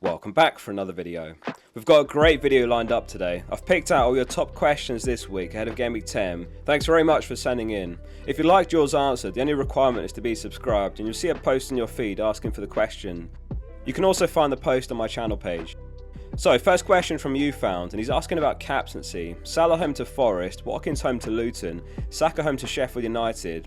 Welcome back for another video. We've got a great video lined up today. I've picked out all your top questions this week ahead of Game Week 10. Thanks very much for sending in. If you liked yours answered, the only requirement is to be subscribed and you'll see a post in your feed asking for the question. You can also find the post on my channel page. So, first question from you found, and he's asking about captaincy. Salah home to Forest, Watkins home to Luton, Saka home to Sheffield United.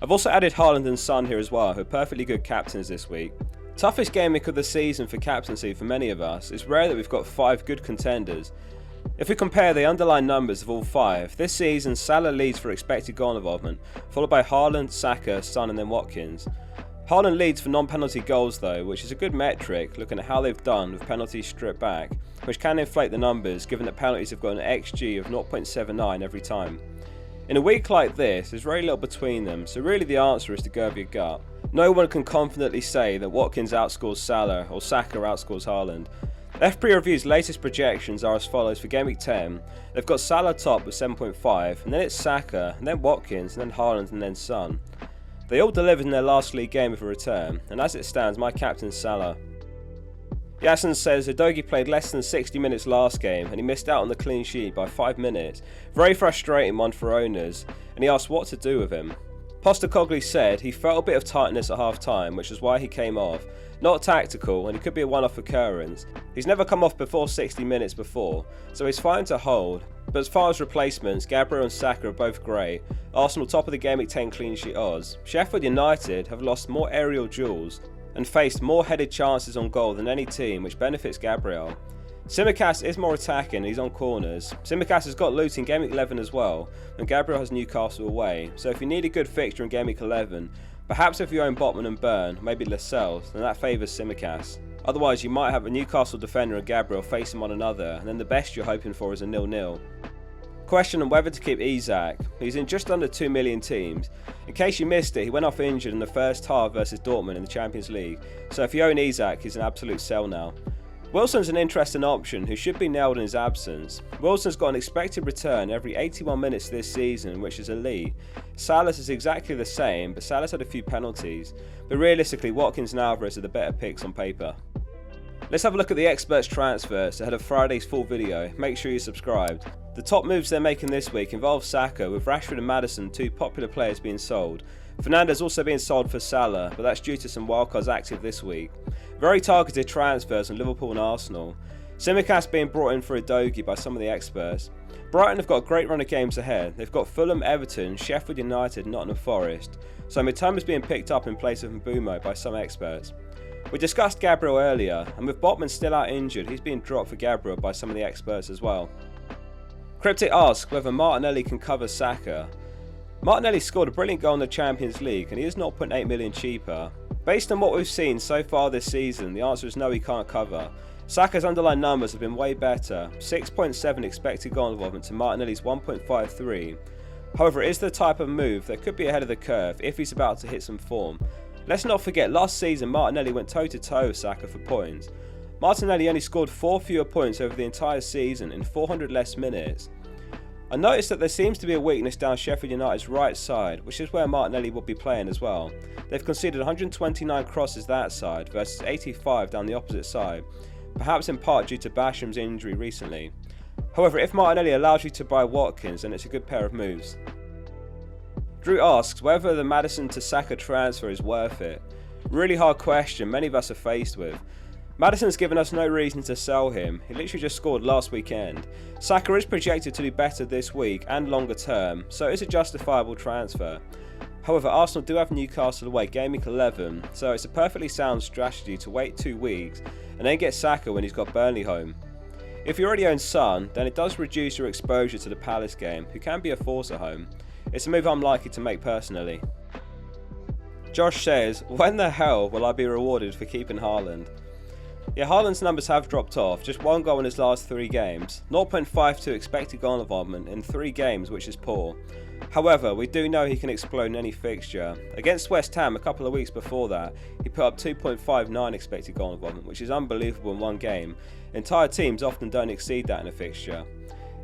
I've also added Haaland and Son here as well, who are perfectly good captains this week. Toughest game week of the season for captaincy for many of us. It's rare that we've got five good contenders. If we compare the underlying numbers of all five, this season Salah leads for expected goal involvement, followed by Haaland, Saka, Son, and then Watkins. Haaland leads for non-penalty goals though, which is a good metric looking at how they've done with penalties stripped back, which can inflate the numbers given that penalties have got an XG of 0.79 every time. In a week like this, there's very little between them, so really the answer is to go with your gut. No one can confidently say that Watkins outscores Salah or Saka outscores Haaland. FP Review's latest projections are as follows for Game Week 10. They've got Salah top with 7.5, and then it's Saka, and then Watkins, and then Haaland, and then Son. They all delivered in their last league game of a return, and as it stands, my captain Salah. Yasin says Udogie played less than 60 minutes last game and he missed out on the clean sheet by 5 minutes. Very frustrating one for owners, and he asked what to do with him. Postecoglou said he felt a bit of tightness at half time, which is why he came off. Not tactical, and it could be a one off occurrence. He's never come off before 60 minutes before, so he's fine to hold. But as far as replacements, Gabriel and Saka are both great. Arsenal top of the game at 10 clean sheet odds. Sheffield United have lost more aerial duels and faced more headed chances on goal than any team, which benefits Gabriel. Tsimikas is more attacking, he's on corners. Tsimikas has got Luton Game Week 11 as well, and Gabriel has Newcastle away. So if you need a good fixture in Game Week 11, perhaps if you own Botman and Burn, maybe Lascelles, then that favours Tsimikas. Otherwise, you might have a Newcastle defender and Gabriel facing one another, and then the best you're hoping for is a nil-nil. Question on whether to keep Isak. He's in just under 2 million teams. In case you missed it, he went off injured in the first half versus Dortmund in the Champions League, so if you own Isak, he's an absolute sell now. Wilson's an interesting option who should be nailed in his absence. Wilson's got an expected return every 81 minutes this season, which is elite. Salah's is exactly the same, but Salah's had a few penalties. But realistically, Watkins and Alvarez are the better picks on paper. Let's have a look at the experts' transfers ahead of Friday's full video. Make sure you're subscribed. The top moves they're making this week involve Saka, with Rashford and Maddison, two popular players, being sold. Fernandes also being sold for Salah, but that's due to some wildcards active this week. Very targeted transfers on Liverpool and Arsenal. Tsimikas being brought in for Udogie by some of the experts. Brighton have got a great run of games ahead. They've got Fulham, Everton, Sheffield United, Nottingham Forest. So Mitoma is being picked up in place of Mbeumo by some experts. We discussed Gabriel earlier, and with Botman still out injured, he's being dropped for Gabriel by some of the experts as well. Cryptic asks whether Martinelli can cover Saka. Martinelli scored a brilliant goal in the Champions League and he is 0.8 million cheaper. Based on what we've seen so far this season, the answer is no, he can't cover. Saka's underlying numbers have been way better 6.7 expected goal involvement to Martinelli's 1.53. However, it is the type of move that could be ahead of the curve if he's about to hit some form. Let's not forget, last season Martinelli went toe to toe with Saka for points. Martinelli only scored 4 fewer points over the entire season in 400 less minutes. I noticed that there seems to be a weakness down Sheffield United's right side, which is where Martinelli will be playing as well. They've conceded 129 crosses that side versus 85 down the opposite side, perhaps in part due to Basham's injury recently. However, if Martinelli allows you to buy Watkins, then it's a good pair of moves. Drew asks whether the Maddison to Saka transfer is worth it. Really hard question many of us are faced with. Maddison's given us no reason to sell him. He literally just scored last weekend. Saka is projected to be better this week and longer term, so it's a justifiable transfer. However, Arsenal do have Newcastle away game week 11, so it's a perfectly sound strategy to wait two weeks and then get Saka when he's got Burnley home. If you already own Son, then it does reduce your exposure to the Palace game, who can be a force at home. It's a move I'm likely to make personally. Josh says, When the hell will I be rewarded for keeping Haaland? Yeah, Haaland's numbers have dropped off, just one goal in his last three games. 0.52 expected goal involvement in three games, which is poor. However, we do know he can explode in any fixture. Against West Ham a couple of weeks before that, he put up 2.59 expected goal involvement, which is unbelievable in one game. Entire teams often don't exceed that in a fixture.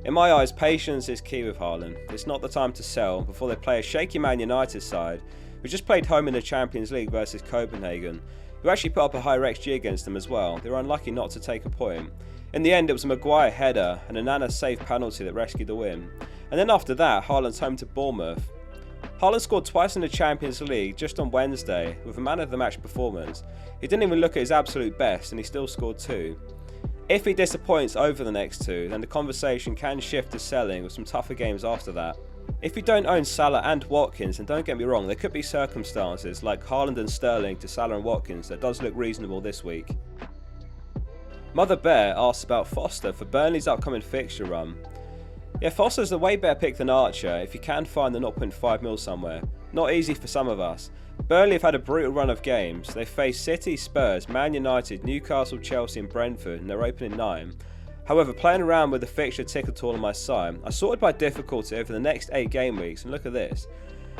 In my eyes, patience is key with Haaland. It's not the time to sell before they play a shaky Man United side, who just played home in the Champions League versus Copenhagen. Who actually put up a higher XG against them as well. They were unlucky not to take a point. In the end, it was a Maguire header and an Onana safe penalty that rescued the win. And then after that, Haaland's home to Bournemouth. Haaland scored twice in the Champions League just on Wednesday with a man of the match performance. He didn't even look at his absolute best and he still scored two. If he disappoints over the next two, then the conversation can shift to selling with some tougher games after that. If you don't own Salah and Watkins, and don't get me wrong, there could be circumstances like Haaland and Sterling to Salah and Watkins that does look reasonable this week. Mother Bear asks about Foster for Burnley's upcoming fixture run. Yeah, Foster's a way better pick than Archer if you can find the 0.5 mil somewhere. Not easy for some of us. Burnley have had a brutal run of games. They face City, Spurs, Man United, Newcastle, Chelsea, and Brentford in their opening nine. However, playing around with the fixture ticker tool on my side, I sorted by difficulty over the next 8 game weeks, and look at this.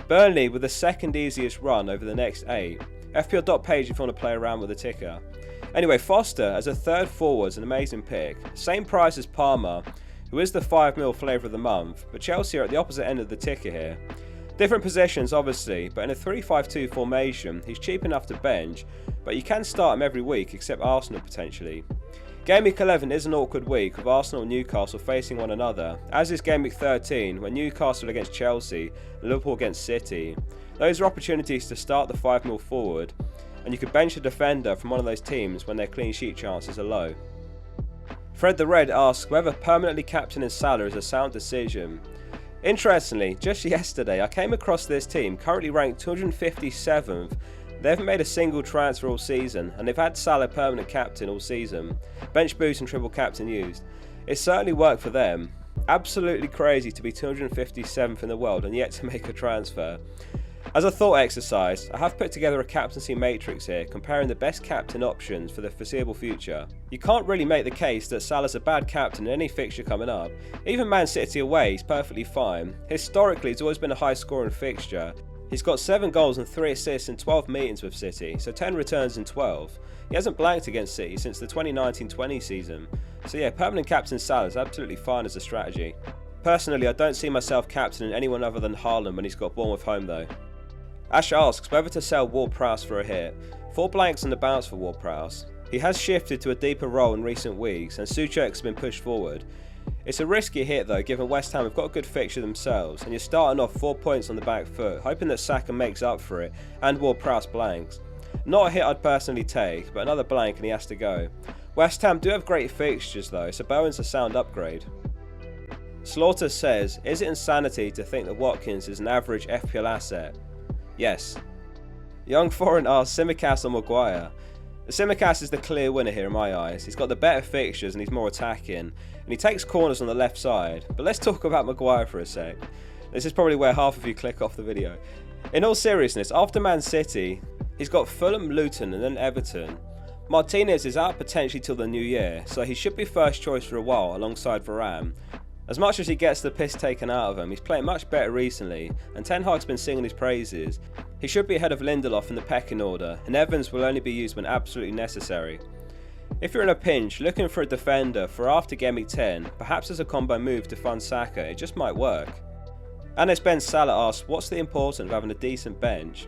Burnley with the second easiest run over the next 8. FPL.page if you want to play around with the ticker. Anyway, Foster as a third forward is an amazing pick. Same price as Palmer, who is the 5ml flavour of the month, but Chelsea are at the opposite end of the ticker here. Different positions, obviously, but in a 3 5 2 formation, he's cheap enough to bench, but you can start him every week except Arsenal potentially. Game week 11 is an awkward week with Arsenal and Newcastle facing one another, as is game week 13 when Newcastle against Chelsea and Liverpool against City. Those are opportunities to start the 5 0 forward, and you could bench a defender from one of those teams when their clean sheet chances are low. Fred the Red asks whether permanently captaining Salah is a sound decision. Interestingly, just yesterday I came across this team currently ranked 257th they haven't made a single transfer all season, and they've had Salah permanent captain all season. Bench boost and triple captain used. It certainly worked for them. Absolutely crazy to be 257th in the world and yet to make a transfer. As a thought exercise, I have put together a captaincy matrix here comparing the best captain options for the foreseeable future. You can't really make the case that Salah's a bad captain in any fixture coming up. Even Man City away, he's perfectly fine. Historically, it's always been a high scoring fixture, He's got 7 goals and 3 assists in 12 meetings with City, so 10 returns in 12. He hasn't blanked against City since the 2019-20 season. So yeah, permanent captain Salah is absolutely fine as a strategy. Personally, I don't see myself captaining anyone other than Haaland when he's got Bournemouth home though. Ash asks whether to sell Ward-Prowse for a hit. Four blanks on the bounce for Ward-Prowse. He has shifted to a deeper role in recent weeks and Soucek's been pushed forward. It's a risky hit though, given West Ham have got a good fixture themselves, and you're starting off four points on the back foot, hoping that Saka makes up for it and Ward-Prowse blanks. Not a hit I'd personally take, but another blank and he has to go. West Ham do have great fixtures though, so Bowen's a sound upgrade. Slaughter says, Is it insanity to think that Watkins is an average FPL asset? Yes. Young Foreign asks Tsimikas or Maguire. Tsimikas is the clear winner here in my eyes. He's got the better fixtures and he's more attacking, and he takes corners on the left side. But let's talk about Maguire for a sec. This is probably where half of you click off the video. In all seriousness, after Man City, he's got Fulham, Luton, and then Everton. Martinez is out potentially till the new year, so he should be first choice for a while alongside Varane. As much as he gets the piss taken out of him, he's playing much better recently, and Ten Hag's been singing his praises. He should be ahead of Lindelof in the pecking order, and Evans will only be used when absolutely necessary. If you're in a pinch, looking for a defender for after game week 10, perhaps as a combo move to fund Saka, it just might work. And as Ben Salah asks, what's the importance of having a decent bench?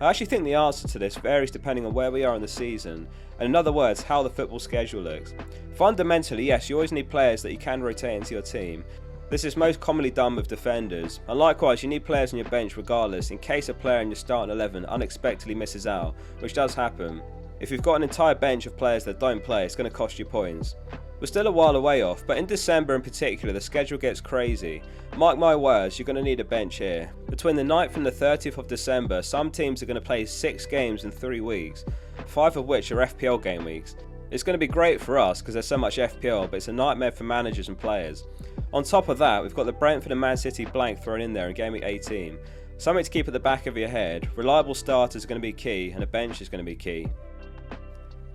I actually think the answer to this varies depending on where we are in the season, and in other words, how the football schedule looks. Fundamentally, yes, you always need players that you can rotate into your team, this is most commonly done with defenders, and likewise you need players on your bench regardless in case a player in your starting 11 unexpectedly misses out, which does happen. If you've got an entire bench of players that don't play, it's going to cost you points. We're still a while away off, but in December in particular the schedule gets crazy. Mark my words, you're going to need a bench here. Between the 9th and the 30th of December, some teams are going to play 6 games in 3 weeks, 5 of which are FPL game weeks. It's going to be great for us because there's so much FPL, but it's a nightmare for managers and players. On top of that, we've got the Brentford and Man City blank thrown in there in Game Week 18. Something to keep at the back of your head. Reliable starters are going to be key, and a bench is going to be key.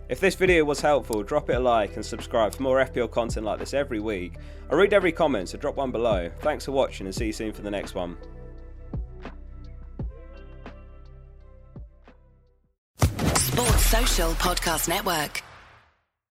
If this video was helpful, drop it a like and subscribe for more FPL content like this every week. I read every comment, so drop one below. Thanks for watching and see you soon for the next one. Sports Social Podcast Network.